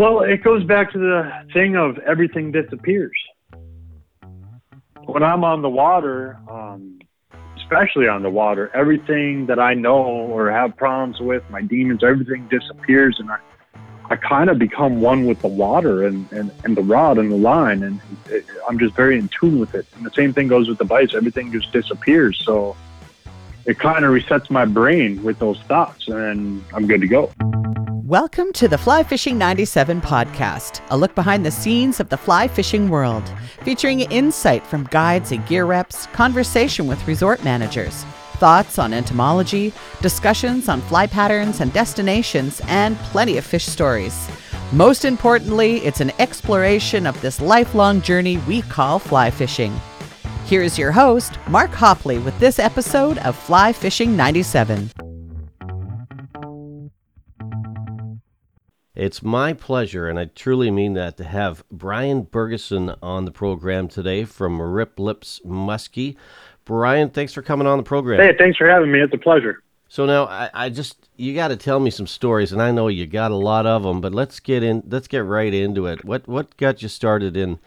Well, it goes back to the thing of everything disappears. When I'm on the water, um, especially on the water, everything that I know or have problems with, my demons, everything disappears, and I, I kind of become one with the water and, and, and the rod and the line, and it, I'm just very in tune with it. And the same thing goes with the bites; everything just disappears. So it kind of resets my brain with those thoughts, and I'm good to go. Welcome to the Fly Fishing 97 podcast, a look behind the scenes of the fly fishing world, featuring insight from guides and gear reps, conversation with resort managers, thoughts on entomology, discussions on fly patterns and destinations, and plenty of fish stories. Most importantly, it's an exploration of this lifelong journey we call fly fishing. Here's your host, Mark Hopley, with this episode of Fly Fishing 97. It's my pleasure, and I truly mean that, to have Brian Bergeson on the program today from Rip Lips Muskie. Brian, thanks for coming on the program. Hey, thanks for having me. It's a pleasure. So now, I, I just you got to tell me some stories, and I know you got a lot of them, but let's get in. Let's get right into it. What what got you started in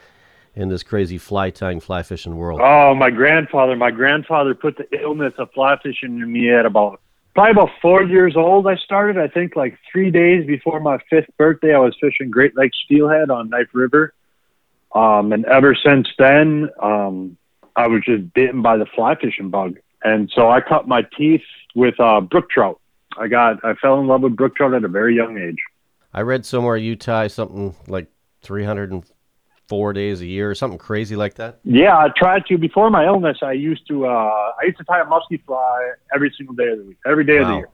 in this crazy fly tying, fly fishing world? Oh, my grandfather. My grandfather put the illness of fly fishing in me at about probably about four years old. I started. I think like three days before my fifth birthday, I was fishing Great Lakes steelhead on Knife River, um, and ever since then, um, I was just bitten by the fly fishing bug, and so I cut my teeth with uh, brook trout. I got I fell in love with brook trout at a very young age. I read somewhere you tie something like 304 days a year or something crazy like that. Yeah, I tried to before my illness. I used to uh, I used to tie a musky fly every single day of the week, every day of the year.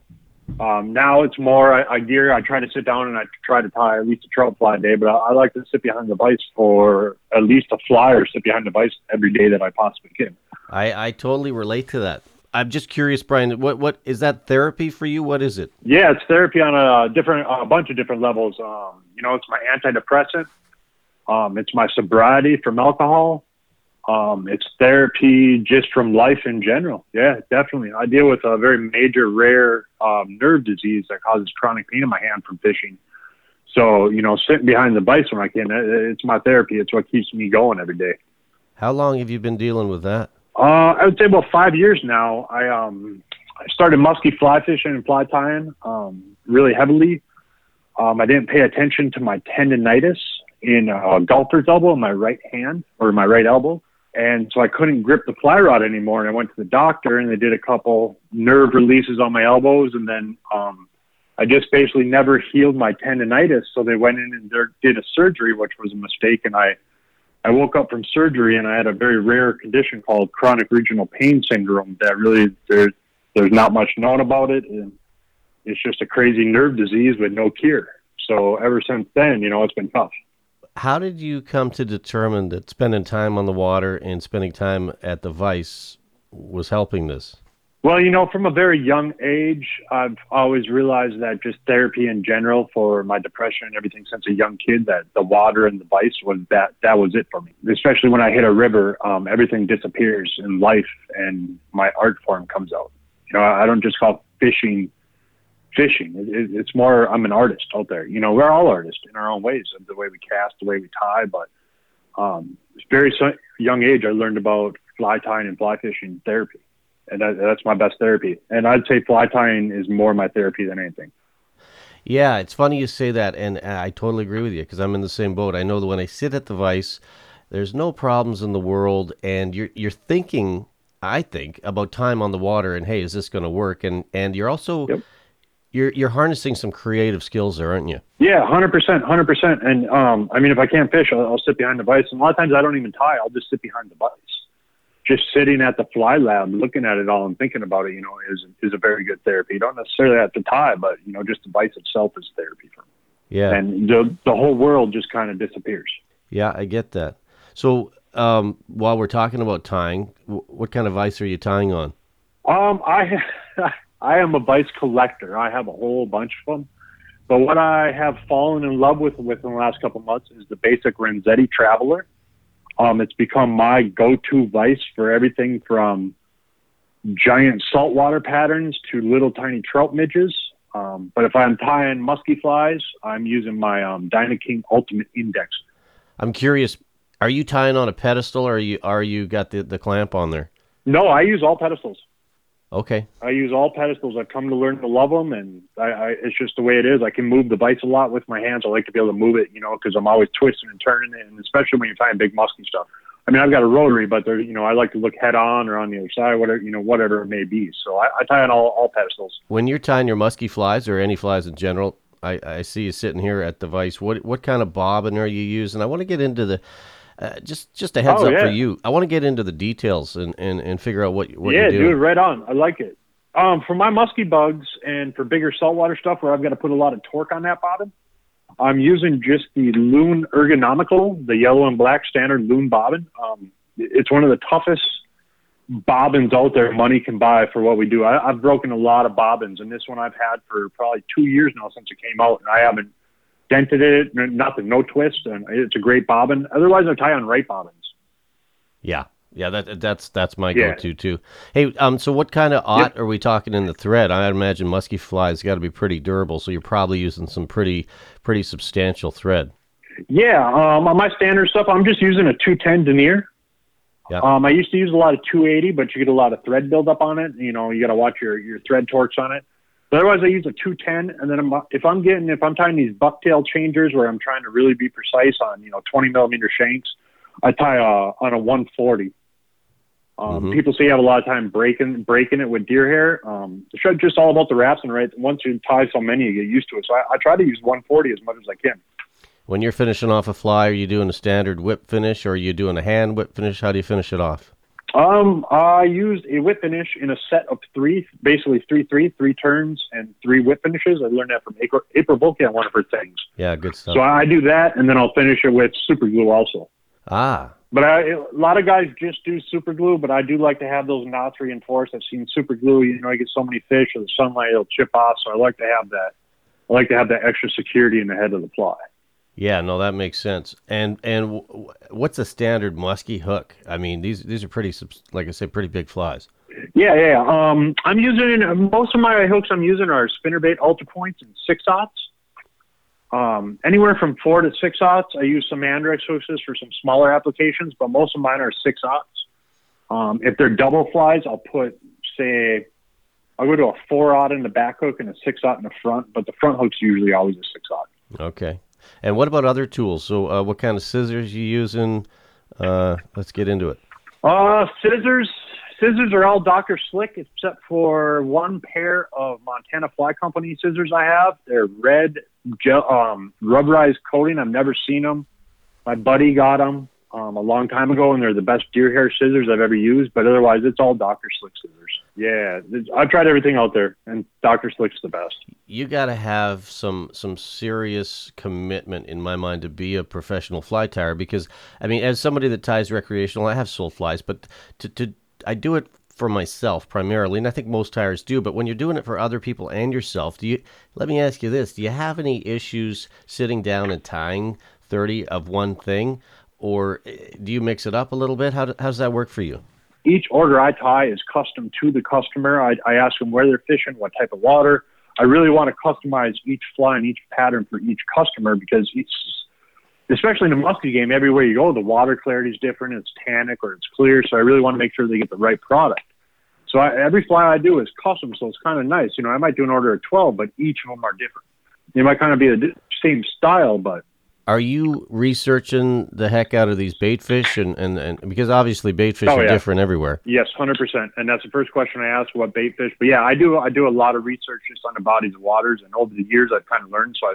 Um, now it's more I, I gear. I try to sit down and I try to tie at least a trout fly a day, but I, I like to sit behind the vise for at least a fly or sit behind the vise every day that I possibly can. I I totally relate to that. I'm just curious, Brian. What what is that therapy for you? What is it? Yeah, it's therapy on a different, a bunch of different levels. Um, you know, it's my antidepressant. Um, it's my sobriety from alcohol. Um, it's therapy just from life in general. Yeah, definitely. I deal with a very major, rare um, nerve disease that causes chronic pain in my hand from fishing. So, you know, sitting behind the vise when I can, it- it's my therapy. It's what keeps me going every day. How long have you been dealing with that? Uh, I would say about five years now. I um I started musky fly fishing and fly tying um, really heavily. Um, I didn't pay attention to my tendonitis in uh, golfer's elbow in my right hand or my right elbow, and so I couldn't grip the fly rod anymore. And I went to the doctor, and they did a couple nerve releases on my elbows, and then um, I just basically never healed my tendonitis. So they went in and did a surgery, which was a mistake, and I I woke up from surgery and I had a very rare condition called chronic regional pain syndrome that really there's there's not much known about it and it's just a crazy nerve disease with no cure. So ever since then, you know, it's been tough. How did you come to determine that spending time on the water and spending time at the vice was helping this? Well, you know, from a very young age, I've always realized that just therapy in general for my depression and everything since a young kid, that the water and the vice was that that was it for me. Especially when I hit a river, um, everything disappears in life and my art form comes out. You know, I don't just call fishing fishing. It, it, it's more I'm an artist out there. You know, we're all artists in our own ways, the way we cast, the way we tie. But um, very young age, I learned about fly tying and fly fishing therapy and that, that's my best therapy. And I'd say fly tying is more my therapy than anything. Yeah, it's funny you say that, and I totally agree with you because I'm in the same boat. I know that when I sit at the vice, there's no problems in the world, and you're you're thinking, I think, about time on the water, and hey, is this going to work? And and you're also Yep. You're you're harnessing some creative skills there, aren't you? Yeah, hundred percent, hundred percent. And um, I mean, if I can't fish, I'll, I'll sit behind the vise. And a lot of times, I don't even tie. I'll just sit behind the vise. Just sitting at the fly lab, looking at it all and thinking about it, you know, is is a very good therapy. You don't necessarily have to tie, but you know, just the vise itself is therapy for me. Yeah, And the the whole world just kind of disappears. yeah, I get that. So um, while we're talking about tying, wh- what kind of vice are you tying on? Um, I I am a vice collector. I have a whole bunch of them. But what I have fallen in love with within the last couple months is the basic Renzetti Traveler. Um, it's become my go-to vice for everything from giant saltwater patterns to little tiny trout midges. Um, but if I'm tying musky flies, I'm using my um, Dynaking Ultimate Index. I'm curious. Are you tying on a pedestal, or are you are you got the, the clamp on there? No, I use all pedestals. Okay. I use all pedestals. I've come to learn to love them, and I, I, it's just the way it is. I can move the bites a lot with my hands. I like to be able to move it, you know, because I'm always twisting and turning it, and especially when you're tying big musky stuff. I mean, I've got a rotary, but there, you know, I like to look head on or on the other side, whatever, you know, whatever it may be. So I, I tie on all, all pedestals. When you're tying your musky flies or any flies in general, I, I see you sitting here at the vise. What what kind of bobbin are you using? I want to get into the uh, just just a heads Oh, up for you. I want to get into the details and, and, and figure out what what yeah, you're doing. dude, right on. I like it. Um, for my musky bugs and for bigger saltwater stuff where I've got to put a lot of torque on that bobbin, I'm using just the Loon Ergonomical, the yellow and black standard Loon bobbin. Um, it's one of the toughest bobbins out there money can buy for what we do. I, I've broken a lot of bobbins, and this one I've had for probably two years now since it came out, and I haven't dented it, nothing, no twist, and it's a great bobbin. Otherwise, I tie on Rite bobbins. Yeah, yeah, that that's that's my Yeah. go-to too. Hey, um, so what kind of ot are we talking in the thread? I imagine musky flies got to be pretty durable, so you're probably using some pretty pretty substantial thread. Yeah, um, on my standard stuff, I'm just using a 210 denier. Yeah. Um, I used to use a lot of 280, but you get a lot of thread buildup on it. You know, you got to watch your, your thread torques on it. But otherwise, I use a 210, and then I'm, if I'm getting if I'm tying these bucktail changers where I'm trying to really be precise on you know 20 millimeter shanks, I tie uh, on a 140. Um, Mhm. People say you have a lot of time breaking breaking it with deer hair. Um, it's just all about the wraps and right. Once you tie so many, you get used to it. So I, I try to use 140 as much as I can. When you're finishing off a fly, are you doing a standard whip finish or are you doing a hand whip finish? How do you finish it off? Um, I used a whip finish in a set of three, basically three, three, three turns and three whip finishes. I learned that from April, April on one of her things. Yeah, good stuff. So I do that, and then I'll finish it with super glue also. ah, But I, a lot of guys just do super glue, but I do like to have those knots reinforced. I've seen super glue, you know, I get so many fish or the sunlight, it'll chip off. So I like to have that. I like to have that extra security in the head of the fly. Yeah, no, that makes sense. And and w- w- what's a standard musky hook? I mean, these these are pretty, like I said, pretty big flies. Yeah, yeah. Um, I'm using most of my hooks. I'm using are spinnerbait ultra points and six aughts. Um, anywhere from four to six aughts. I use some Ahrex hooks for some smaller applications, but most of mine are six aughts. Um, if they're double flies, I'll put say I'll go to a four aught in the back hook and a six aught in the front, but the front hook's usually always a six aught. Okay. And what about other tools? So, uh, what kind of scissors you using? Uh, let's get into it. Uh, scissors. Scissors are all Dr. Slick except for one pair of Montana Fly Company scissors I have. They're red gel, um, rubberized coating. I've never seen them. My buddy got them um, a long time ago, and they're the best deer hair scissors I've ever used. But otherwise, it's all Dr. Slick scissors. Yeah, I've tried everything out there, and Dr. Slick's the best. You got to have some some serious commitment in my mind to be a professional fly tyer because I mean, as somebody that ties recreational, I have sold flies, but to to I do it for myself primarily, and I think most tyers do. But when you're doing it for other people and yourself, do you? Let me ask you this: Do you have any issues sitting down and tying thirty of one thing, or eh, do you mix it up a little bit? How do, how does that work for you? Each order I tie is custom to the customer. I, I ask them where they're fishing, what type of water. I really want to customize each fly and each pattern for each customer because each, especially in the musky game, everywhere you go, the water clarity is different. It's tannic or it's clear. So I really want to make sure they get the right product. So I, every fly I do is custom. So it's kind of nice. You know, I might do an order of 12, but each of them are different. They might kind of be the same style, but Are you researching the heck out of these bait fish and, and, and because obviously bait fish Oh, are yeah. different everywhere. Yes, hundred percent. And that's the first question I asked: what bait fish? But yeah, I do. I do a lot of research just on the bodies of waters, and over the years, I've kind of learned. So I,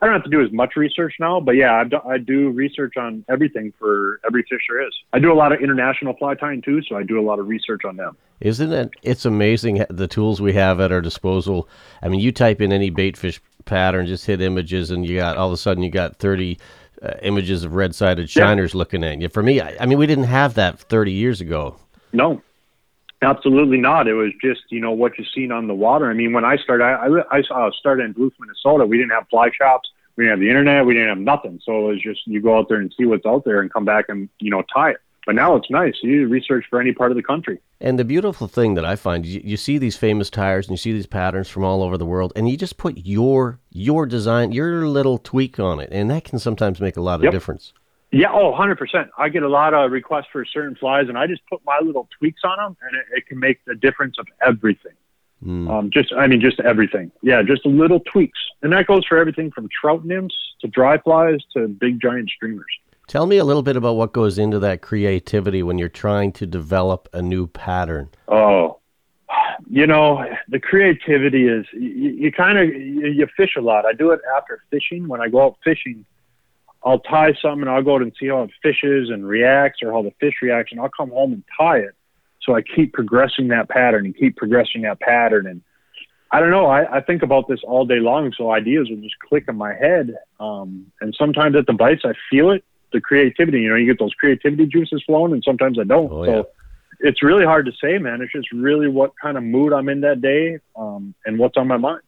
I don't have to do as much research now. But yeah, I've do, I do research on everything for every fish there is. I do a lot of international fly tying too, so I do a lot of research on them. Isn't it? It's amazing the tools we have at our disposal. I mean, you type in any bait fish pattern, just hit images, and you got all of a sudden you got thirty uh, images of red-sided shiners looking at you. For me, I, I mean, we didn't have that thirty years ago. No, absolutely not. It was just you know what you seen on the water. I mean, when I started, I I, I started in Duluth, Minnesota. We didn't have fly shops. We didn't have the internet. We didn't have nothing. So it was just you go out there and see what's out there and come back and you know tie it. But now it's nice. You research for any part of the country. And the beautiful thing that I find, you, you see these famous tyers and you see these patterns from all over the world, and you just put your your design, your little tweak on it, and that can sometimes make a lot of Yep. difference. Yeah, oh, 100%. I get a lot of requests for certain flies, and I just put my little tweaks on them, and it, it can make the difference of everything. Mm. Um, just, I mean, just everything. Yeah, just little tweaks. And that goes for everything from trout nymphs to dry flies to big giant streamers. Tell me a little bit about what goes into that creativity when you're trying to develop a new pattern. Oh, you know, the creativity is you, you kind of you, you fish a lot. I do it after fishing. When I go out fishing, I'll tie something and I'll go out and see how it fishes and reacts or how the fish reacts, and I'll come home and tie it. So I keep progressing that pattern and keep progressing that pattern. And I don't know, I, I think about this all day long. So ideas will just click in my head. Um, and sometimes at the bites, I feel it, the creativity. You know, you get those creativity juices flowing, and sometimes I don't. Oh, so yeah. it's really hard to say, man. It's just really what kind of mood I'm in that day um, and what's on my mind.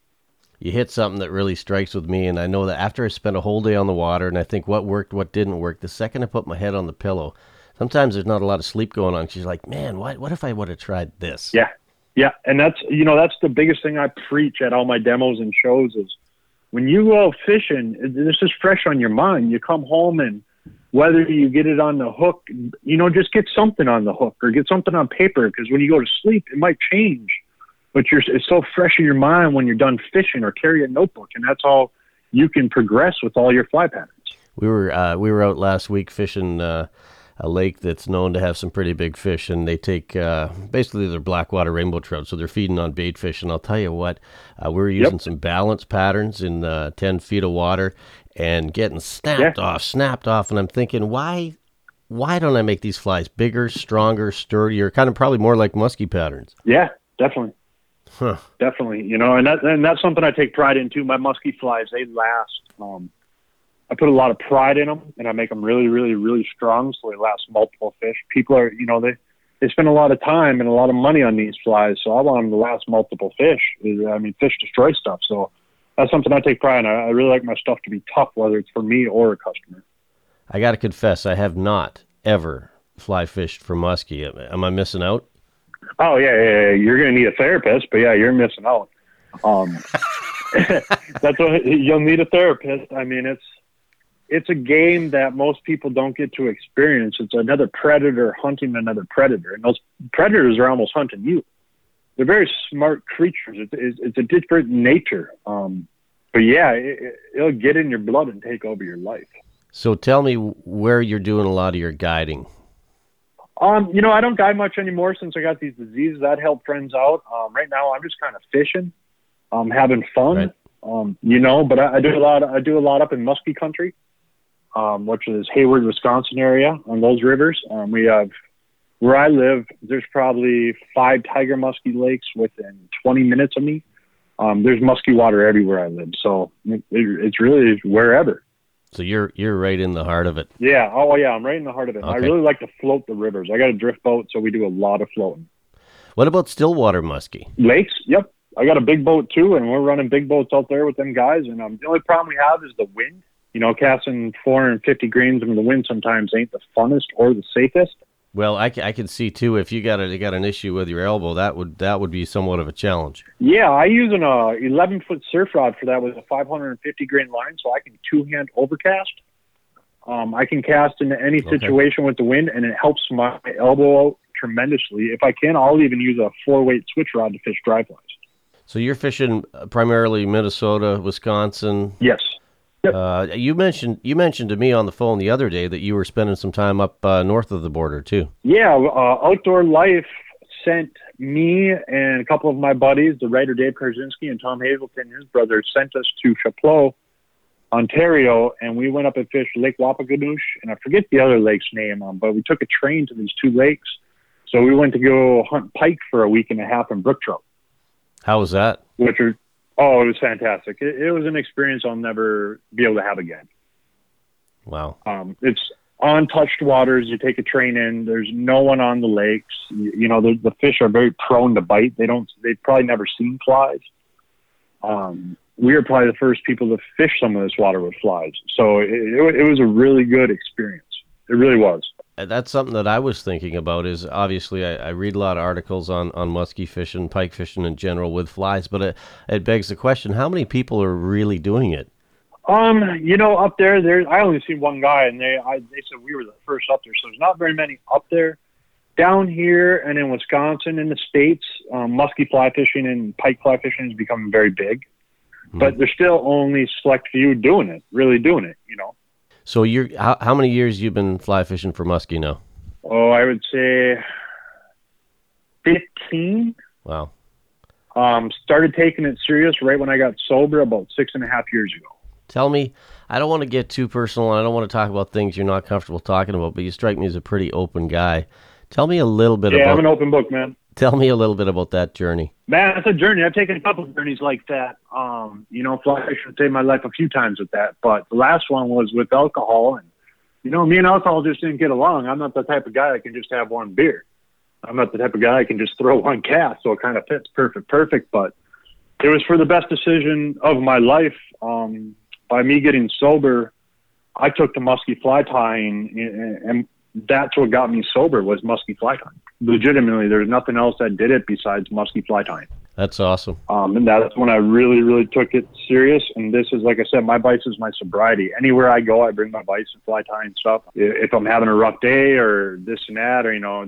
You hit something that really strikes with me, and I know that after I spent a whole day on the water and I think what worked, what didn't work, the second I put my head on the pillow, sometimes there's not a lot of sleep going on. She's like, man, what, what if I would have tried this? Yeah. Yeah. And that's, you know, that's the biggest thing I preach at all my demos and shows is when you go out fishing, this is fresh on your mind. You come home and whether you get it on the hook, you know, just get something on the hook or get something on paper because when you go to sleep, it might change. But you're, it's so fresh in your mind when you're done fishing or carry a notebook. And that's all you can progress with all your fly patterns. We were uh, we were out last week fishing uh, a lake that's known to have some pretty big fish, and they take uh, basically they're blackwater rainbow trout, so they're feeding on bait fish. And I'll tell you what, uh, we were using some balance patterns in uh, ten feet of water and getting snapped off, snapped off. And I'm thinking, why why don't I make these flies bigger, stronger, sturdier, kind of probably more like musky patterns? Yeah, definitely. Huh. Definitely, you know, and that and that's something I take pride in too. My musky flies, they last. Um, I put a lot of pride in them, and I make them really, really, really strong, so they last multiple fish. People are, you know, they they spend a lot of time and a lot of money on these flies, so I want them to last multiple fish. I mean, fish destroy stuff, so that's something I take pride in. I, really like my stuff to be tough, whether it's for me or a customer. I got to confess, I have not ever fly fished for muskie. Am, am I missing out? Oh yeah, yeah, yeah. you're going to need a therapist, but yeah, you're missing out. Um, that's what you'll need a therapist. I mean, it's it's a game that most people don't get to experience. It's another predator hunting another predator, and those predators are almost hunting you. They're very smart creatures. It's it's, it's a different nature. Um, but yeah, it, it- it'll get in your blood and take over your life. So tell me where you're doing a lot of your guiding. Um, you know, I don't guide much anymore since I got these diseases. I'd help friends out. Um, right now, I'm just kind of fishing, um, having fun. Right. Um, you know, but I, I do a lot. I do a lot up in Muskie Country, um, which is Hayward, Wisconsin area on those rivers. Um, we have where I live. There's probably five tiger muskie lakes within 20 minutes of me. Um, there's musky water everywhere I live, so it, it's really wherever. So you're you're right in the heart of it. Yeah. Oh, yeah. I'm right in the heart of it. I really like to float the rivers. I got a drift boat, so we do a lot of floating. What about stillwater muskie? Lakes. Yep. I got a big boat too, and we're running big boats out there with them guys. And um, the only problem we have is the wind. You know, casting 450 grains in the wind sometimes ain't the funnest or the safest. Well, I, I can see too if you got a, you got an issue with your elbow, that would that would be somewhat of a challenge. Yeah, I use an uh, 11 foot surf rod for that with a 550 grain line, so I can two hand overcast. Um, I can cast into any Okay. situation with the wind, and it helps my elbow out tremendously. If I can, I'll even use a four weight switch rod to fish dry flies. So you're fishing primarily Minnesota, Wisconsin. Yes. Yep. Uh, you mentioned you mentioned to me on the phone the other day that you were spending some time up uh, north of the border too. Yeah, uh, Outdoor Life sent me and a couple of my buddies, the writer Dave Karczynski and Tom Hazelton, his brother, sent us to Chapleau, Ontario, and we went up and fished Lake Wapaganoush, and I forget the other lake's name, um, but we took a train to these two lakes. So we went to go hunt pike for a week and a half in brook trout, How was that? which are, oh, it was fantastic. It, it was an experience I'll never be able to have again. Wow. Um, it's untouched waters. You take a train in. There's no one on the lakes. You, you know, the, the fish are very prone to bite. They don't. They've probably never seen flies. Um, we are probably the first people to fish some of this water with flies. So it, it, it was a really good experience. It really was. Uh, that's something that I was thinking about. Is obviously I, I read a lot of articles on on musky fishing, pike fishing in general with flies, but it, it begs the question: How many people are really doing it? Um, you know, up there, there I only see one guy, and they I, they said we were the first up there, so there's not very many up there. Down here and in Wisconsin, in the states, um, musky fly fishing and pike fly fishing is becoming very big, mm. but there's still only select few doing it, really doing it. You know. So you're how, how many years you've been fly fishing for muskie now? Oh, I would say fifteen. Wow. Um, started taking it serious right when I got sober about six and a half years ago. Tell me, I don't want to get too personal, and I don't want to talk about things you're not comfortable talking about, but you strike me as a pretty open guy. Tell me a little bit yeah, about. I'm an open book, man. Tell me a little bit about that journey. Man, it's a journey. I've taken a couple of journeys like that. Um, you know, fly fishing saved my life a few times with that, but the last one was with alcohol, and you know, me and alcohol just didn't get along. I'm not the type of guy that can just have one beer. I'm not the type of guy that can just throw one cast, so it kind of fits perfect, perfect. But it was for the best decision of my life. Um, by me getting sober, I took to musky fly tying, and that's what got me sober was musky fly tying. Legitimately, there's nothing else that did it besides musky fly tying. That's awesome. Um, and that's when I really, really took it serious. And this is, like I said, my vice is my sobriety. Anywhere I go, I bring my and fly tying stuff. If I'm having a rough day or this and that, or you know,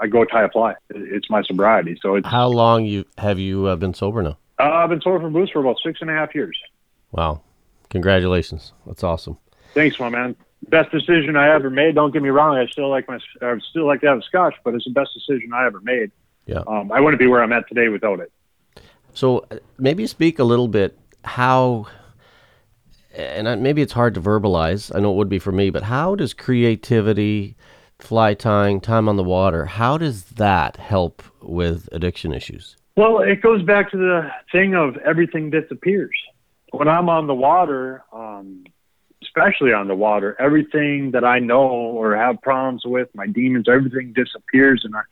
I go tie a fly. It's my sobriety. So it's how long you have you uh, been sober now? Uh, I've been sober from booze for about six and a half years. Wow, congratulations! That's awesome. Thanks, my man best decision I ever made. Don't get me wrong; I still like my, I still like to have a scotch, but it's the best decision I ever made. Yeah, um, I wouldn't be where I'm at today without it. So uh, maybe speak a little bit how, and maybe it's hard to verbalize. I know it would be for me, but how does creativity, fly tying, time on the water, how does that help with addiction issues? Well, it goes back to the thing of everything disappears. When I'm on the water, um, especially on the water, everything that I know or have problems with, my demons, everything disappears, and I,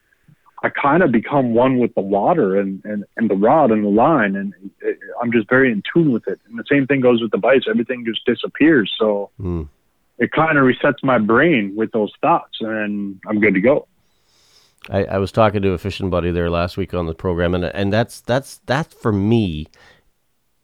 I kind of become one with the water and, and, and the rod and the line, and I'm just very in tune with it. And the same thing goes with the bites; everything just disappears. So mm. it kind of resets my brain with those thoughts, and I'm good to go. I, I was talking to a fishing buddy there last week on the program, and and that's that's that for me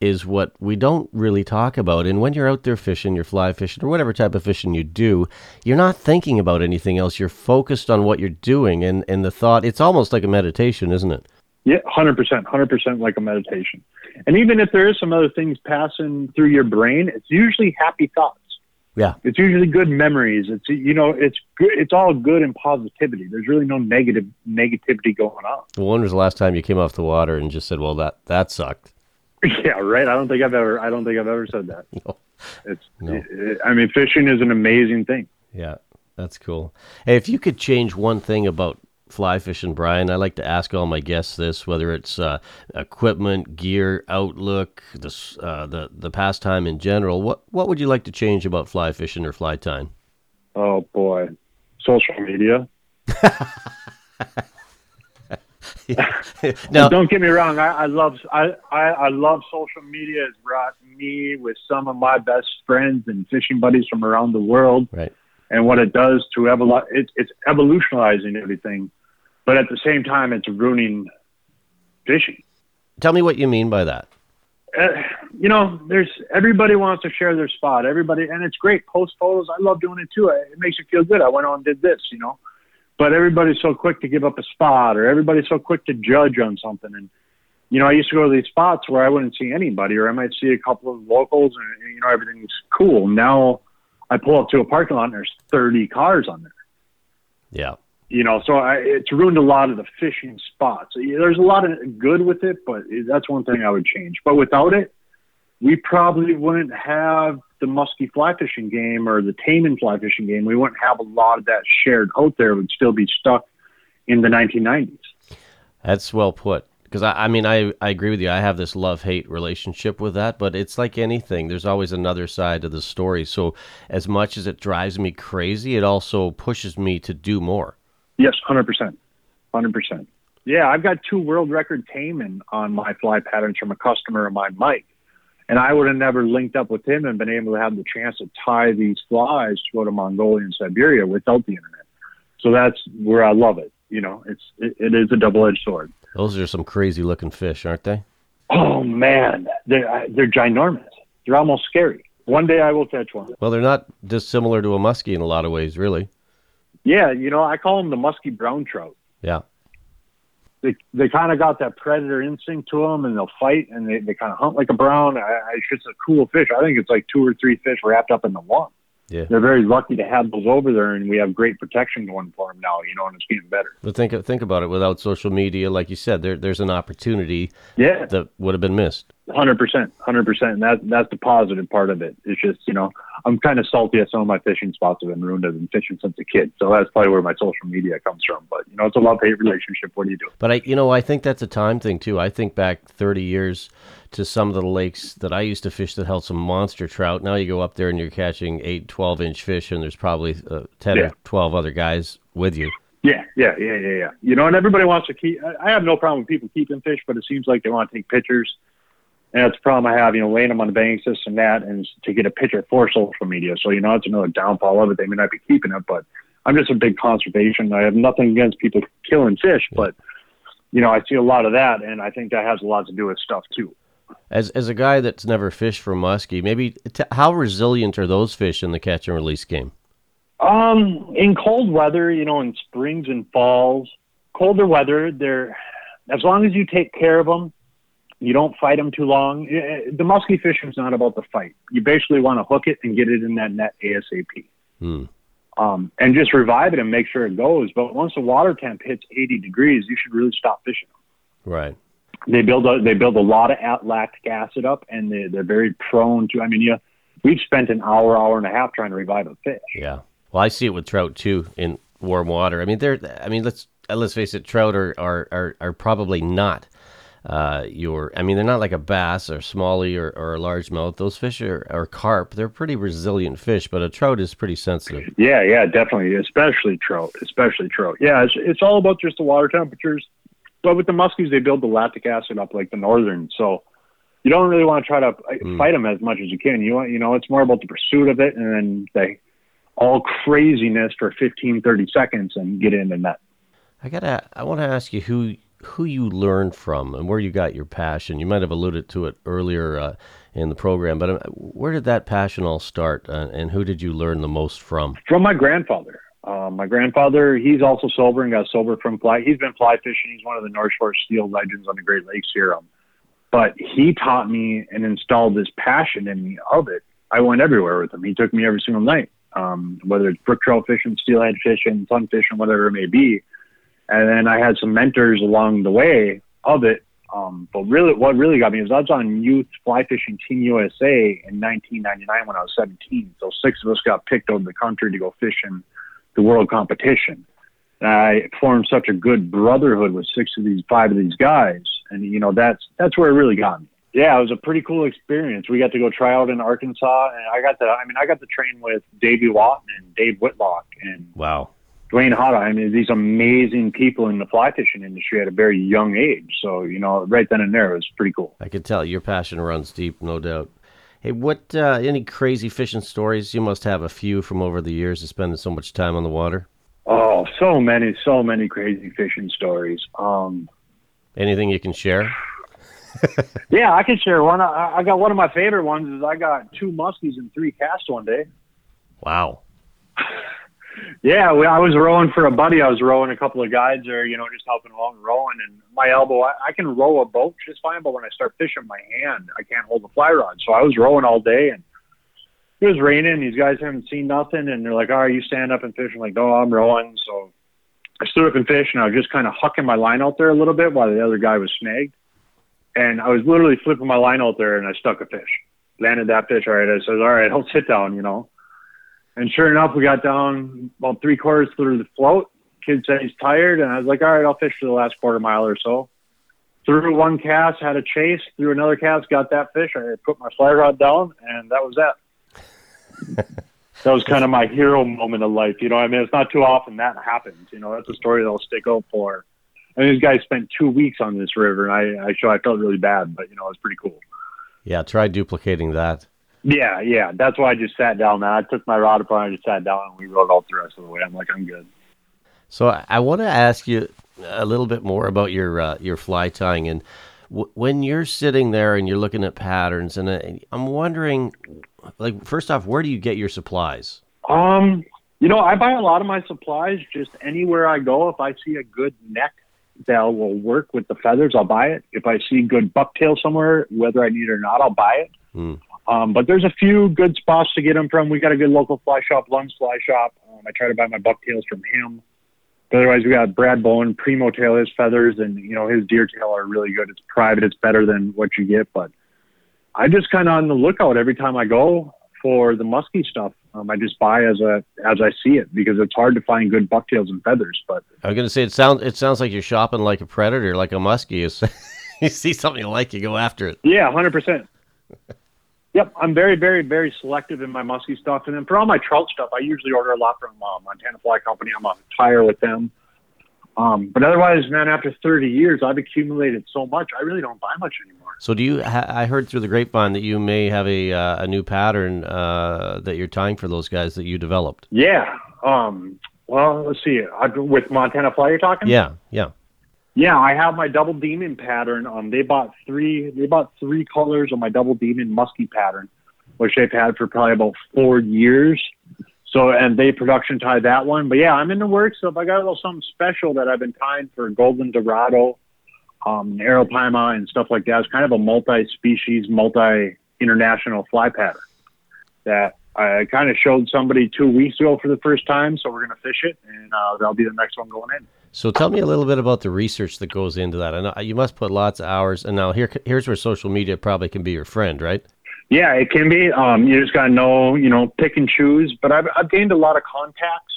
is what we don't really talk about. And when you're out there fishing, you're fly fishing, or whatever type of fishing you do, you're not thinking about anything else. You're focused on what you're doing. And, and the thought, it's almost like a meditation, isn't it? Yeah, 100%, 100% like a meditation. And even if there is some other things passing through your brain, it's usually happy thoughts. Yeah. It's usually good memories. It's you know, it's good it's all good and positivity. There's really no negative negativity going on. when was the last time you came off the water and just said, Well that that sucked? Yeah, right. I don't think I've ever. I don't think I've ever said that. No. It's. No. It, I mean, fishing is an amazing thing. Yeah, that's cool. Hey, if you could change one thing about fly fishing, Brian, I like to ask all my guests this: whether it's uh, equipment, gear, outlook, the uh, the the pastime in general. What what would you like to change about fly fishing or fly tying? Oh boy, social media. now, don't get me wrong. I, I love I, I, I love social media. It's brought me with some of my best friends and fishing buddies from around the world. Right. And what it does to evolu- it, it's evolutionizing everything, but at the same time, it's ruining fishing. Tell me what you mean by that. Uh, you know, there's everybody wants to share their spot. Everybody, and it's great. Post photos. I love doing it too. It makes you feel good. I went on and did this. You know but everybody's so quick to give up a spot or everybody's so quick to judge on something. And you know i used to go to these spots where i wouldn't see anybody or i might see a couple of locals and you know everything's cool. Now i pull up to a parking lot and there's 30 cars on there. Yeah. You know so I, it's ruined a lot of the fishing spots. There's a lot of good with it but that's one thing i would change. But without it we probably wouldn't have the musky fly fishing game or the Taimen fly fishing game, we wouldn't have a lot of that shared out there. It would still be stuck in the 1990s. That's well put. Because I, I mean, I, I agree with you. I have this love hate relationship with that, but it's like anything. There's always another side of the story. So, as much as it drives me crazy, it also pushes me to do more. Yes, 100%. 100%. Yeah, I've got two world record Taimen on my fly patterns from a customer of mine, Mike. And I would have never linked up with him and been able to have the chance to tie these flies to go to Mongolia and Siberia without the internet. So that's where I love it. You know, it's it, it is a double edged sword. Those are some crazy looking fish, aren't they? Oh man, they're they're ginormous. They're almost scary. One day I will catch one. Well, they're not dissimilar to a muskie in a lot of ways, really. Yeah, you know, I call them the musky brown trout. Yeah. They they kind of got that predator instinct to them, and they'll fight, and they, they kind of hunt like a brown. I, I, it's just a cool fish. I think it's like two or three fish wrapped up in the one. Yeah. They're very lucky to have those over there, and we have great protection going for them now. You know, and it's getting better. But think think about it. Without social media, like you said, there there's an opportunity Yeah, that would have been missed. hundred percent, hundred percent. And that that's the positive part of it. It's just you know I'm kind of salty at some of my fishing spots have been ruined. I've been fishing since a kid, so that's probably where my social media comes from. But you know, it's a love hate relationship. What do you do? But I, you know, I think that's a time thing too. I think back 30 years to some of the lakes that I used to fish that held some monster trout. Now you go up there and you're catching eight, 12 inch fish, and there's probably uh, 10 Yeah. or 12 other guys with you. Yeah, yeah, yeah, yeah, yeah. You know, and everybody wants to keep. I I have no problem with people keeping fish, but it seems like they want to take pictures. And that's the problem I have, you know, laying them on the banks, this and that, and to get a picture for social media. So, you know, that's another downfall of it. They may not be keeping it, but I'm just a big conservation. I have nothing against people killing fish, but, you know, I see a lot of that, and I think that has a lot to do with stuff, too. As as a guy that's never fished for muskie, maybe t- how resilient are those fish in the catch and release game? Um, in cold weather, you know, in springs and falls, colder weather, they're as long as you take care of them, you don't fight them too long. eh, The musky fishing is not about the fight. You basically want to hook it and get it in that net ASAP. Hmm. Um, and just revive it and make sure it goes. But once the water temp hits 80 degrees, you should really stop fishing. Right. They build a, they build a lot of lactic acid up, and they, they're very prone to. I mean, yeah, we've spent an hour, hour and a half trying to revive a fish. Yeah. Well, I see it with trout too in warm water. I mean, they're. I mean, let's let's face it. Trout are are are, are probably not. Uh, your, I mean, they're not like a bass or smallie or, or a largemouth. Those fish are, are carp. They're pretty resilient fish, but a trout is pretty sensitive. Yeah, yeah, definitely, especially trout, especially trout. Yeah, it's it's all about just the water temperatures. But with the muskies, they build the lactic acid up like the northern, so you don't really want to try to Mm. fight them as much as you can. You want, you know, it's more about the pursuit of it, and then they all craziness for 15, 30 seconds and get in the net. I gotta. I want to ask you who who you learned from and where you got your passion. You might have alluded to it earlier uh, in the program, but uh, where did that passion all start, uh, and who did you learn the most from? From my grandfather. Uh, my grandfather, he's also sober and got sober from fly. He's been fly fishing. He's one of the North Shore Steel legends on the Great Lakes here. Um, but he taught me and installed this passion in me of it. I went everywhere with him. He took me every single night, um, whether it's brook trout fishing, steelhead fishing, sun fishing, whatever it may be. And then I had some mentors along the way of it. Um, but really, what really got me is I was on youth fly fishing Team USA in 1999 when I was 17. So six of us got picked over the country to go fishing the world competition. And I formed such a good brotherhood with six of these, five of these guys, and you know that's that's where it really got me. Yeah, it was a pretty cool experience. We got to go try out in Arkansas, and I got to. I mean, I got to train with Davy Wotton and Dave Whitlock and Wow. Duane Hada. I mean, these amazing people in the fly fishing industry at a very young age. So you know, right then and there, it was pretty cool. I could tell your passion runs deep, no doubt. Hey, what? Uh, any crazy fishing stories? You must have a few from over the years of spending so much time on the water. Oh, so many, so many crazy fishing stories. Um, Anything you can share? Yeah, I can share one. I, I got one of my favorite ones. Is I got two muskies and three casts one day. Wow. Yeah, we, I was rowing for a buddy. I was rowing a couple of guides or you know, just helping along rowing. And my elbow, I, I can row a boat just fine, but when I start fishing, my hand, I can't hold the fly rod. So I was rowing all day, and it was raining. These guys haven't seen nothing, and they're like, "All right, you stand up and fish." I'm like, "No, I'm rowing." So I stood up and fished, and I was just kind of hucking my line out there a little bit while the other guy was snagged. And I was literally flipping my line out there, and I stuck a fish. Landed that fish. All right, I said, "All right, I'll sit down," you know. And sure enough, we got down about three quarters through the float. Kid said he's tired, and I was like, all right, I'll fish for the last quarter mile or so. Threw one cast, had a chase, threw another cast, got that fish. I put my fly rod down, and that was that. that was kind of my hero moment of life. You know, I mean, it's not too often that happens. You know, that's a story that'll stick out for. And these guys spent two weeks on this river, and I, I, I felt really bad, but you know, it was pretty cool. Yeah, try duplicating that. Yeah, yeah. That's why I just sat down. Man, I took my rod apart, I just sat down, and we rowed all the rest of the way. I'm like, I'm good. So I, I want to ask you a little bit more about your uh, your fly tying and w- when you're sitting there and you're looking at patterns and uh, I'm wondering like first off where do you get your supplies? Um, you know, I buy a lot of my supplies just anywhere I go. If I see a good neck that will work with the feathers, I'll buy it. If I see good bucktail somewhere, whether I need it or not, I'll buy it. Hmm. Um, but there's a few good spots to get them from. We got a good local fly shop, Lung's Fly Shop. Um, I try to buy my bucktails from him. But otherwise, we got Brad Bohen, Primo Tail, his feathers, and you know his deer tail are really good. It's private, it's better than what you get. But I just kind of on the lookout every time I go for the musky stuff. Um, I just buy as a as I see it because it's hard to find good bucktails and feathers. But I was going to say it sounds it sounds like you're shopping like a predator, like a muskie. You, you see something you like, you go after it. yeah, hundred percent. Yep, I'm very, very, very selective in my musky stuff, and then for all my trout stuff, I usually order a lot from uh, Montana Fly Company. I'm on tire with them. Um, but otherwise, man, after 30 years, I've accumulated so much. I really don't buy much anymore. So do you? Ha- I heard through the grapevine that you may have a uh, a new pattern uh, that you're tying for those guys that you developed. Yeah. Um, well, let's see. I, with Montana Fly, you're talking? Yeah, yeah. Yeah, I have my double demon pattern. Um, they bought three. They bought three colors of my double demon musky pattern, which they've had for probably about four years. So, and they production tied that one. But yeah, I'm in the works. So if I got a little something special that I've been tying for golden dorado, um, arapaima, and stuff like that, it's kind of a multi-species, multi-international fly pattern that I kind of showed somebody two weeks ago for the first time. So we're gonna fish it, and uh, that'll be the next one going in. So tell me a little bit about the research that goes into that. I know you must put lots of hours. And now here, here's where social media probably can be your friend, right? Yeah, it can be. Um, you just got to know, you know, pick and choose. But I've, I've gained a lot of contacts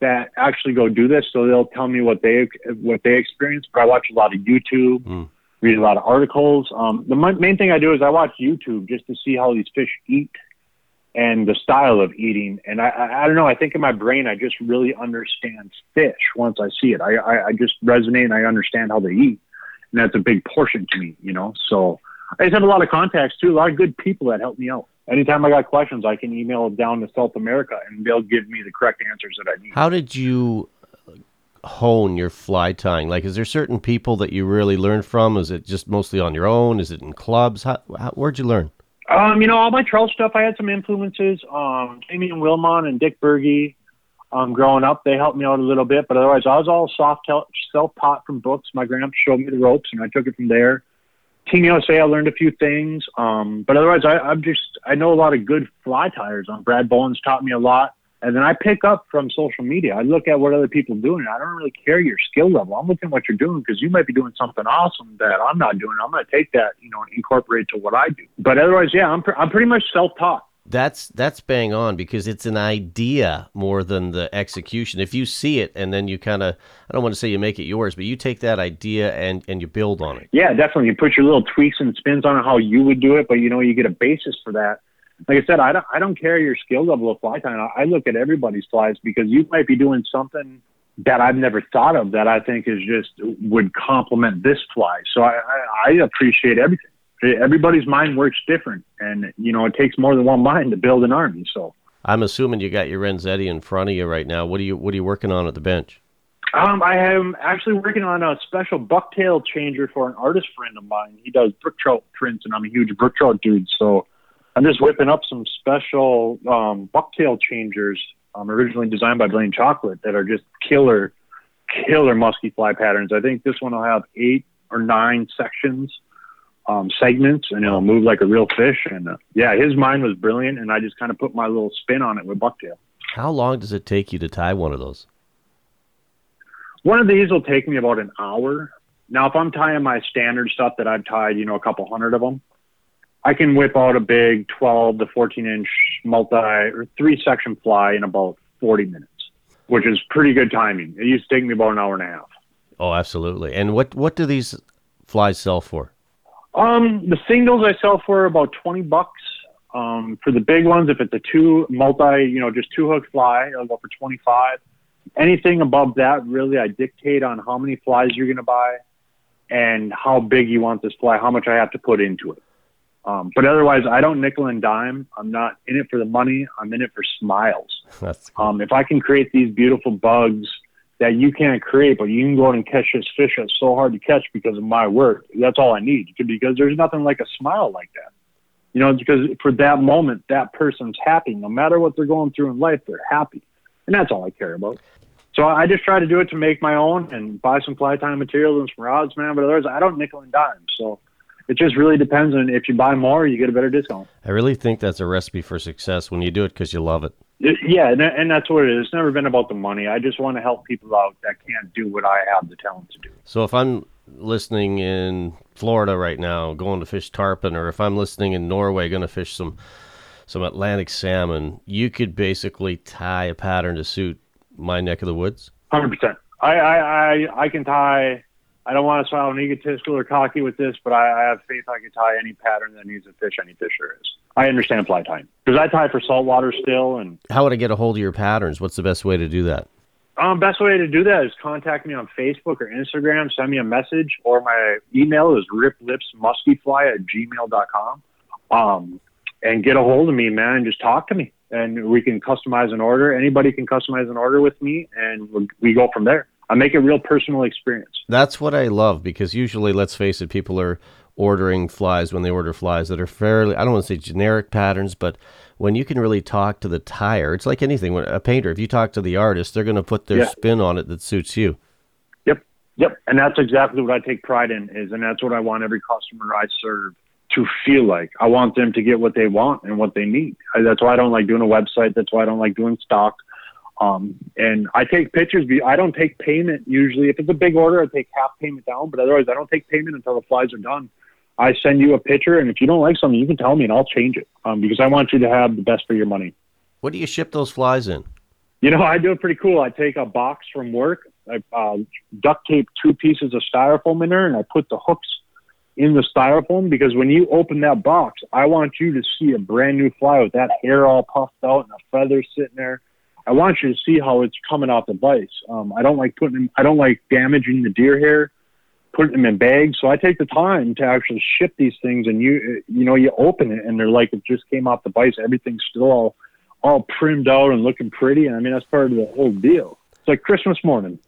that actually go do this, so they'll tell me what they what they experience. But I watch a lot of YouTube, Mm. read a lot of articles. Um, the main thing I do is I watch YouTube just to see how these fish eat and the style of eating. And I, I, I don't know. I think in my brain, I just really understand fish once I see it. I, I, I just resonate and I understand how they eat, and that's a big portion to me, you know. So I just have a lot of contacts too, a lot of good people that help me out. Anytime I got questions, I can email down to South America, and they'll give me the correct answers that I need. How did you hone your fly tying? Like, is there certain people that you really learn from? Is it just mostly on your own? Is it in clubs? How, how, where'd you learn? Um, you know, all my trout stuff, I had some influences. Um, Jamie and Wilmon and Dick Berge, um, growing up, they helped me out a little bit, but otherwise, I was all soft self taught from books. My grandpa showed me the ropes, and I took it from there. Team USA, I learned a few things, um, but otherwise, I, I'm just I know a lot of good fly tyers. Um, Brad Bohen's taught me a lot, and then I pick up from social media. I look at what other people are doing. I don't really care your skill level. I'm looking at what you're doing because you might be doing something awesome that I'm not doing. I'm going to take that, you know, and incorporate to what I do. But otherwise, yeah, I'm, pr- I'm pretty much self taught. That's that's bang on because it's an idea more than the execution. If you see it and then you kind of I don't want to say you make it yours, but you take that idea and and you build on it. Yeah, definitely. You put your little tweaks and spins on it, how you would do it, but you know, you get a basis for that. Like I said, I don't, I don't care your skill level of fly tying. I, I look at everybody's flies because you might be doing something that I've never thought of that I think is just would complement this fly. So I, I, I appreciate everything. Everybody's mind works different, and you know, it takes more than one mind to build an army. So I'm assuming you got your Renzetti in front of you right now. What are you What are you working on at the bench? Um, I am actually working on a special bucktail changer for an artist friend of mine. He does brook trout prints, and I'm a huge brook trout dude. So I'm just whipping up some special um, bucktail changers, um, originally designed by Blane Chocklett, that are just killer, killer musky fly patterns. I think this one will have eight or nine sections, um, segments, and it'll move like a real fish. And uh, yeah, his mind was brilliant, and I just kind of put my little spin on it with bucktail. How long does it take you to tie one of those? One of these will take me about an hour. Now, if I'm tying my standard stuff that I've tied, you know, a couple hundred of them, I can whip out a big 12 to 14 inch multi or three section fly in about 40 minutes, which is pretty good timing. It used to take me about an hour and a half. Oh, absolutely. And what what do these flies sell for? Um, the singles I sell for about 20 bucks. Um, for the big ones, if it's a two multi, you know, just two hook fly, I'll go for 25. Anything above that, really, I dictate on how many flies you're going to buy and how big you want this fly, how much I have to put into it. Um, but otherwise, I don't nickel and dime. I'm not in it for the money. I'm in it for smiles. That's cool. Um, if I can create these beautiful bugs that you can't create, but you can go out and catch this fish that's so hard to catch because of my work. That's all I need because there's nothing like a smile like that. You know, because for that moment, that person's happy. No matter what they're going through in life, they're happy. And that's all I care about. So I just try to do it to make my own and buy some fly tying materials and some rods, man. But otherwise, I don't nickel and dime. So it just really depends on if you buy more, you get a better discount. I really think that's a recipe for success when you do it because you love it. Yeah, and that's what it is. It's never been about the money. I just want to help people out that can't do what I have the talent to do. So if I'm listening in Florida right now, going to fish tarpon, or if I'm listening in Norway, going to fish some some Atlantic salmon, you could basically tie a pattern to suit my neck of the woods. Hundred percent. I, I I I can tie I don't want to sound egotistical or cocky with this, but I, I have faith I can tie any pattern that needs a fish any fish there is. I understand fly tying because I tie for saltwater still. And how would I get a hold of your patterns? What's the best way to do that? Um, best way to do that is contact me on Facebook or Instagram. Send me a message, or my email is riplipsmuskyfly at gmail.com. Um, and get a hold of me, man, and just talk to me, and we can customize an order. Anybody can customize an order with me, and we go from there. I make a real personal experience. That's what I love because usually, let's face it, people are ordering flies when they order flies that are fairly, I don't want to say generic patterns, but when you can really talk to the tyer, it's like anything. When a painter, if you talk to the artist, they're going to put their yeah. spin on it that suits you. Yep, yep, and that's exactly what I take pride in is, and that's what I want every customer I serve to feel like. I want them to get what they want and what they need. I, that's why I don't like doing a website. That's why I don't like doing stock. Um, and I take pictures. I don't take payment usually. If it's a big order, I take half payment down. But otherwise, I don't take payment until the flies are done. I send you a picture, and if you don't like something, you can tell me, and I'll change it um, because I want you to have the best for your money. What do you ship those flies in? You know, I do it pretty cool. I take a box from work. I uh, duct tape two pieces of styrofoam in there, and I put the hooks in the styrofoam because when you open that box, I want you to see a brand new fly with that hair all puffed out and a feather sitting there I want you to see how it's coming off the vise. Um, I don't like putting them, I don't like damaging the deer hair, putting them in bags. So I take the time to actually ship these things and you, you know, you open it and they're like, it just came off the vise. Everything's still all, all primed out and looking pretty. And I mean, that's part of the whole deal. It's like Christmas morning.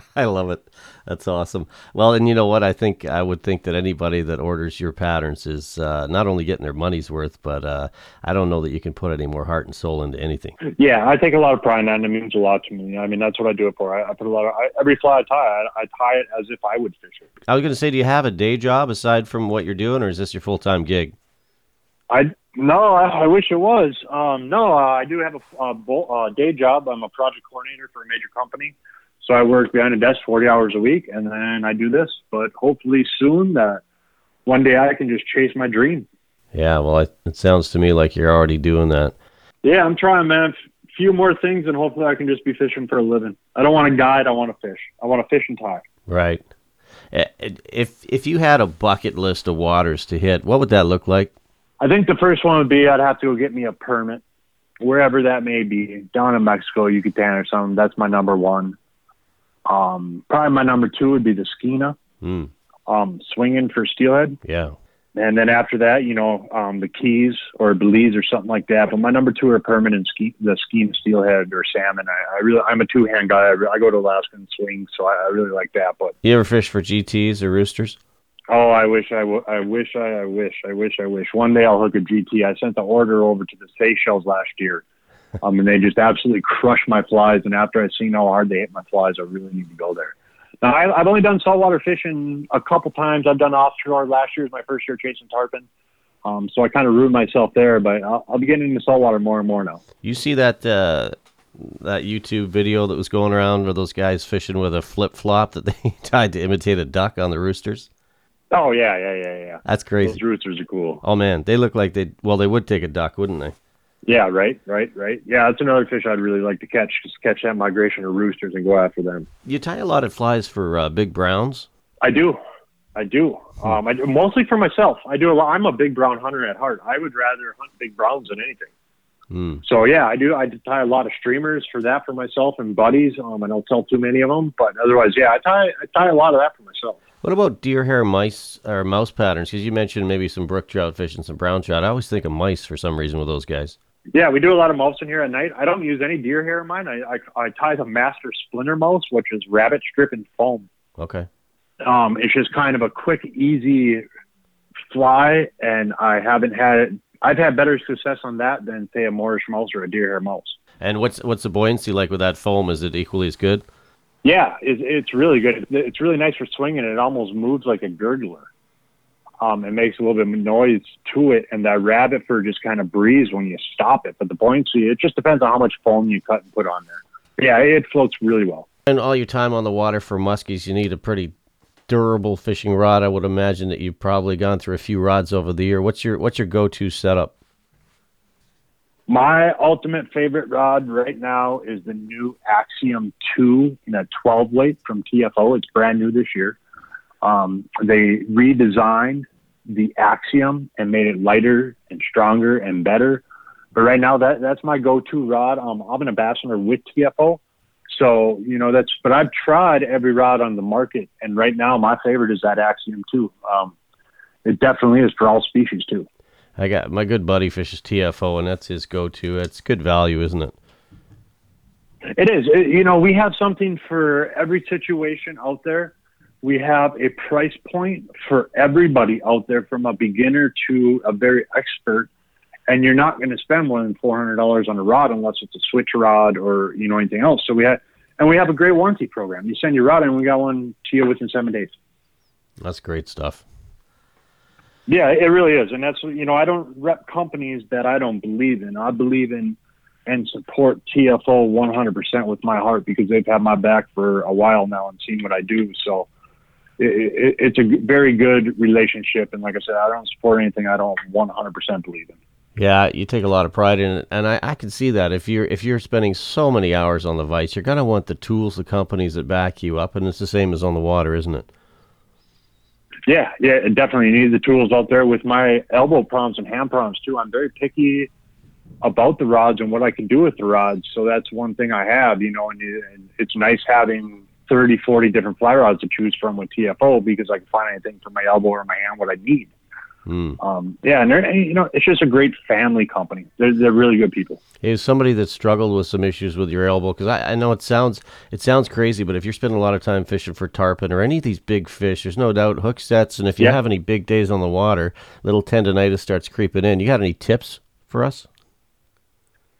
I love it. That's awesome. Well, and you know what? I think I would think that anybody that orders your patterns is uh, not only getting their money's worth, but uh, I don't know that you can put any more heart and soul into anything. Yeah, I take a lot of pride in that, and it means a lot to me. I mean, that's what I do it for. I, I put a lot of I, every fly I tie, I, I tie it as if I would fish it. I was going to say, do you have a day job aside from what you're doing, or is this your full time gig? I no, I, I wish it was. Um, no, uh, I do have a, a, a day job. I'm a project coordinator for a major company. So I work behind a desk 40 hours a week and then I do this. But hopefully soon that one day I can just chase my dream. Yeah, well, it, it sounds to me like you're already doing that. Yeah, I'm trying, man. A few more things and hopefully I can just be fishing for a living. I don't want to guide, I want to fish. I want to fish and tie. Right. If if you had a bucket list of waters to hit, what would that look like? I think the first one would be I'd have to go get me a permit, wherever that may be. Down in Mexico, Yucatan or something. That's my number one. Um, probably my number two would be the Skeena, mm. um, swinging for steelhead. Yeah. And then after that, you know, um, the Keys or Belize or something like that. But my number two are permanent ski, the Skeena steelhead or salmon. I, I really, I'm a two hand guy. I, I, go to Alaska and swing, so I, I, really like that. But you ever fish for GTs or roosters? Oh, I wish I, w- I wish I, I wish, I wish, I wish. One day I'll hook a GT. I sent the order over to the Seychelles last year um, and they just absolutely crush my flies. And after I've seen how hard they hit my flies, I really need to go there. Now, I, I've only done saltwater fishing a couple times. I've done offshore. Last year was my first year chasing tarpon. Um, so I kind of ruined myself there, but I'll, I'll be getting into saltwater more and more now. You see that uh, that YouTube video that was going around where those guys fishing with a flip flop that they tried to imitate a duck on the roosters? Oh yeah, yeah, yeah, yeah. That's crazy. Those roosters are cool. Oh man, they look like they well they would take a duck, wouldn't they? Yeah, right, right, right. Yeah, that's another fish I'd really like to catch. Just catch that migration of roosters and go after them. You tie a lot of flies for uh, big browns. I do, I do. Hmm. Um, I do, mostly for myself. I do a lot. I'm a big brown hunter at heart. I would rather hunt big browns than anything. Mm. So yeah, I do. I tie a lot of streamers for that for myself and buddies. Um, I don't sell too many of them, but otherwise, yeah, I tie I tie a lot of that for myself. What about deer hair mice or mouse patterns? Because you mentioned maybe some brook trout fish and some brown trout. I always think of mice for some reason with those guys. Yeah, we do a lot of mousing here at night. I don't use any deer hair in mine. I, I, I tie the master splinter mouse, which is rabbit strip and foam. Okay. Um, it's just kind of a quick, easy fly, and I haven't had I've had better success on that than say a Morrish mouse or a deer hair mouse. And what's what's the buoyancy like with that foam? Is it equally as good? Yeah, it's, it's really good. It's really nice for swinging. It almost moves like a gurgler. Um, it makes a little bit of noise to it, and that rabbit fur just kind of breathes when you stop it. But the buoyancy, it just depends on how much foam you cut and put on there. But yeah, it floats really well. And all your time on the water for muskies, you need a pretty durable fishing rod. I would imagine that you've probably gone through a few rods over the year. What's your what's your go to setup? My ultimate favorite rod right now is the new Axiom 2 in a 12 weight from TFO. It's brand new this year. Um, they redesigned the Axiom and made it lighter and stronger and better. But right now, that that's my go-to rod. Um, I'm an ambassador with TFO, so you know that's. But I've tried every rod on the market, and right now my favorite is that Axiom 2. Um, it definitely is for all species too. I got my good buddy fishes TFO, and that's his go-to. It's good value, isn't it? It is. It, you know, we have something for every situation out there. We have a price point for everybody out there, from a beginner to a very expert. And you're not going to spend more than four hundred dollars on a rod unless it's a switch rod or you know anything else. So we have, and we have a great warranty program. You send your rod, and we got one to you within seven days. That's great stuff. Yeah, it really is, and that's you know I don't rep companies that I don't believe in. I believe in and support TFO 100% with my heart because they've had my back for a while now and seen what I do. So it, it, it's a very good relationship, and like I said, I don't support anything I don't 100% believe in. Yeah, you take a lot of pride in it, and I, I can see that if you're if you're spending so many hours on the vise, you're gonna want the tools, the companies that back you up, and it's the same as on the water, isn't it? Yeah, yeah, definitely. You need the tools out there. With my elbow problems and hand problems too, I'm very picky about the rods and what I can do with the rods. So that's one thing I have, you know, and, and it's nice having 30, 40 different fly rods to choose from with TFO because I can find anything for my elbow or my hand what I need. Mm. Um, yeah, and they're you know it's just a great family company. They're they're really good people. Is somebody that struggled with some issues with your elbow? Because I, I know it sounds it sounds crazy, but if you're spending a lot of time fishing for tarpon or any of these big fish, there's no doubt hook sets, and if you have any big days on the water, little tendonitis starts creeping in. You got any tips for us?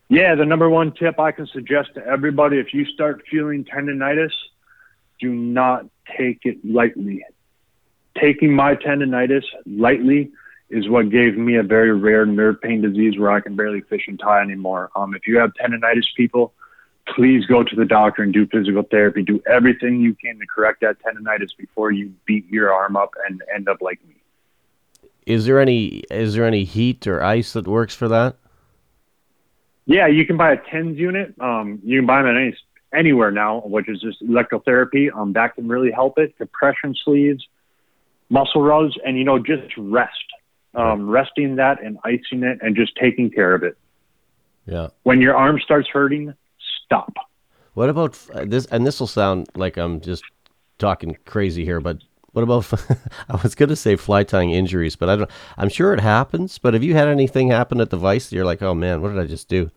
Yeah, the number one tip I can suggest to everybody: if you start feeling tendonitis, do not take it lightly taking my tendonitis lightly is what gave me a very rare nerve pain disease where I can barely fish and tie anymore. Um, if you have tendonitis, people, please go to the doctor and do physical therapy. Do everything you can to correct that tendonitis before you beat your arm up and end up like me. Is there any is there any heat or ice that works for that? Yeah, you can buy a TENS unit. Um, you can buy them at any, anywhere now, which is just electrotherapy. Um, that can really help it. Compression sleeves muscle rows and, you know, just rest. Um, resting that and icing it and just taking care of it. Yeah. When your arm starts hurting, stop. What about uh, this? And this will sound like I'm just talking crazy here, but what about? I was going to say fly tying injuries, but I don't. I'm sure it happens. But have you had anything happen at the vice? That you're like, oh man, what did I just do?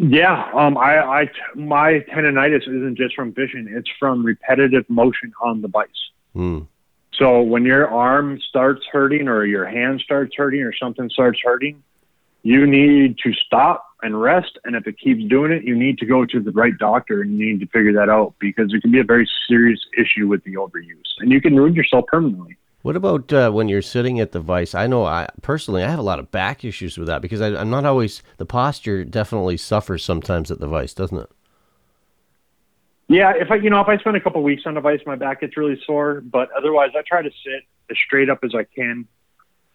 Yeah, um, I, I, my tendonitis isn't just from fishing; it's from repetitive motion on the vice. Hmm. So when your arm starts hurting or your hand starts hurting or something starts hurting, you need to stop and rest. And if it keeps doing it, you need to go to the right doctor and you need to figure that out because it can be a very serious issue with the overuse and you can ruin yourself permanently. What about uh, when you're sitting at the vice? I know I personally I have a lot of back issues with that because I, I'm not always the posture definitely suffers sometimes at the vice, doesn't it? Yeah, if I you know if I spend a couple weeks on the vice, my back gets really sore. But otherwise, I try to sit as straight up as I can.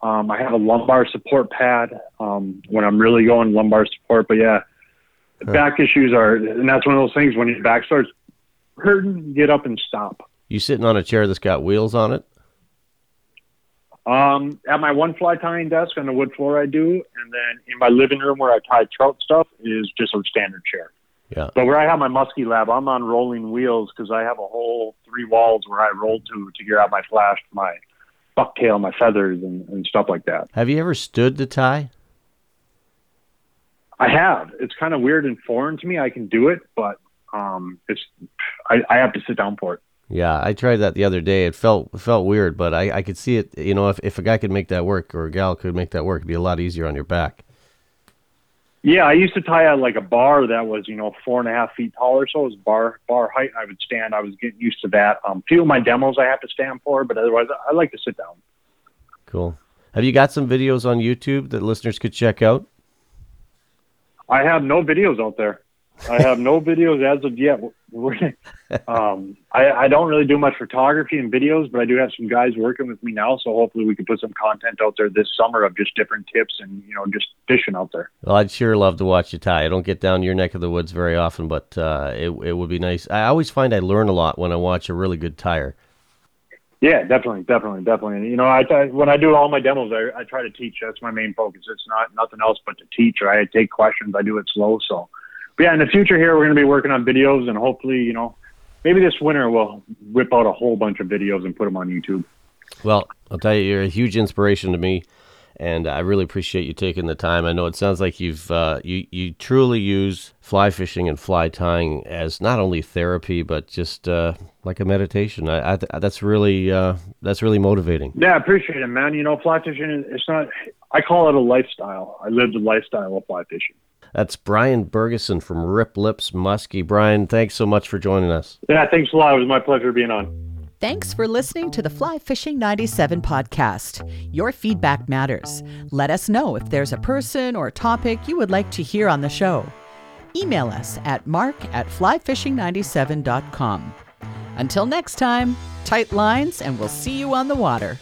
Um, I have a lumbar support pad um, when I'm really going lumbar support. But yeah, huh. back issues are, and that's one of those things when your back starts hurting, get up and stop. You sitting on a chair that's got wheels on it? Um, at my one fly tying desk on the wood floor, I do, and then in my living room where I tie trout stuff is just a standard chair. Yeah. But where I have my muskie lab, I'm on rolling wheels because I have a whole three walls where I roll to to get out my flash, my bucktail, my feathers, and, and stuff like that. Have you ever stood to tie? I have. It's kind of weird and foreign to me. I can do it, but um, it's I, I have to sit down for it. Yeah, I tried that the other day. It felt it felt weird, but I, I could see it. You know, if, if a guy could make that work or a gal could make that work, it'd be a lot easier on your back. Yeah, I used to tie a, like a bar that was you know four and a half feet tall or so. It was bar bar height. I would stand. I was getting used to that. Um, few of my demos I have to stand for, but otherwise I like to sit down. Cool. Have you got some videos on YouTube that listeners could check out? I have no videos out there. I have no videos as of yet. Um, I, I don't really do much photography and videos, but I do have some guys working with me now. So hopefully we can put some content out there this summer of just different tips and you know just fishing out there. Well, I'd sure love to watch you tie. I don't get down your neck of the woods very often, but uh, it it would be nice. I always find I learn a lot when I watch a really good tyer. Yeah, definitely, definitely, definitely. And, you know, I, I when I do all my demos, I, I try to teach. That's my main focus. It's not nothing else but to teach. Or I take questions. I do it slow. So, but yeah, in the future here, we're going to be working on videos, and hopefully, you know, maybe this winter we'll whip out a whole bunch of videos and put them on YouTube. Well, I'll tell you, you're a huge inspiration to me, and I really appreciate you taking the time. I know it sounds like you've uh, you you truly use fly fishing and fly tying as not only therapy but just uh, like a meditation. I, I that's really uh, that's really motivating. Yeah, I appreciate it, man. You know, fly fishing it's not. I call it a lifestyle. I live the lifestyle of fly fishing. That's Brian Bergeson from Rip Lips Muskie. Brian, thanks so much for joining us. Yeah, thanks a lot. It was my pleasure being on. Thanks for listening to the Fly Fishing 97 podcast. Your feedback matters. Let us know if there's a person or a topic you would like to hear on the show. Email us at mark at flyfishing97.com. Until next time, tight lines, and we'll see you on the water.